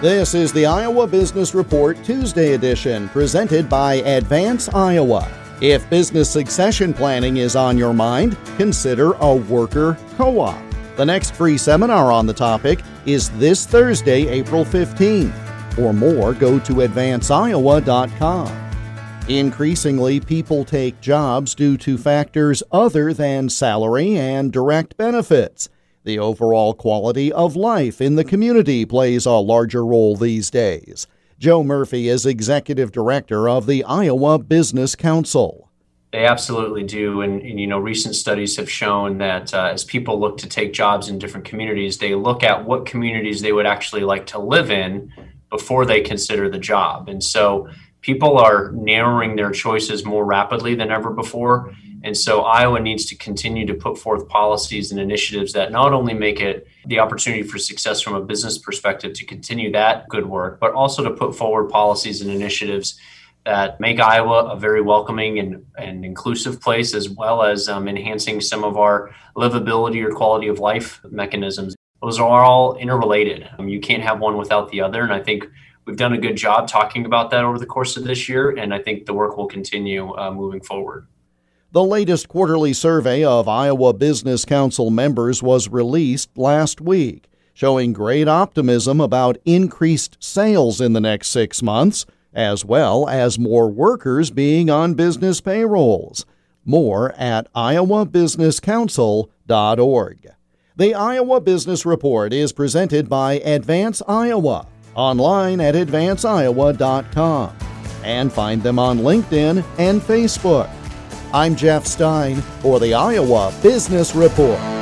This is the Iowa Business Report Tuesday edition, presented by Advance Iowa. If business succession planning is on your mind, consider a worker co op. The next free seminar on the topic is this Thursday, April 15th. For more, go to advanceiowa.com. Increasingly, people take jobs due to factors other than salary and direct benefits. The overall quality of life in the community plays a larger role these days. Joe Murphy is executive director of the Iowa Business Council. They absolutely do, and, and you know, recent studies have shown that uh, as people look to take jobs in different communities, they look at what communities they would actually like to live in before they consider the job. And so, people are narrowing their choices more rapidly than ever before. And so Iowa needs to continue to put forth policies and initiatives that not only make it the opportunity for success from a business perspective to continue that good work, but also to put forward policies and initiatives that make Iowa a very welcoming and, and inclusive place, as well as um, enhancing some of our livability or quality of life mechanisms. Those are all interrelated. Um, you can't have one without the other. And I think we've done a good job talking about that over the course of this year. And I think the work will continue uh, moving forward. The latest quarterly survey of Iowa Business Council members was released last week, showing great optimism about increased sales in the next six months, as well as more workers being on business payrolls. More at iowabusinesscouncil.org. The Iowa Business Report is presented by Advance Iowa, online at advanceiowa.com, and find them on LinkedIn and Facebook. I'm Jeff Stein for the Iowa Business Report.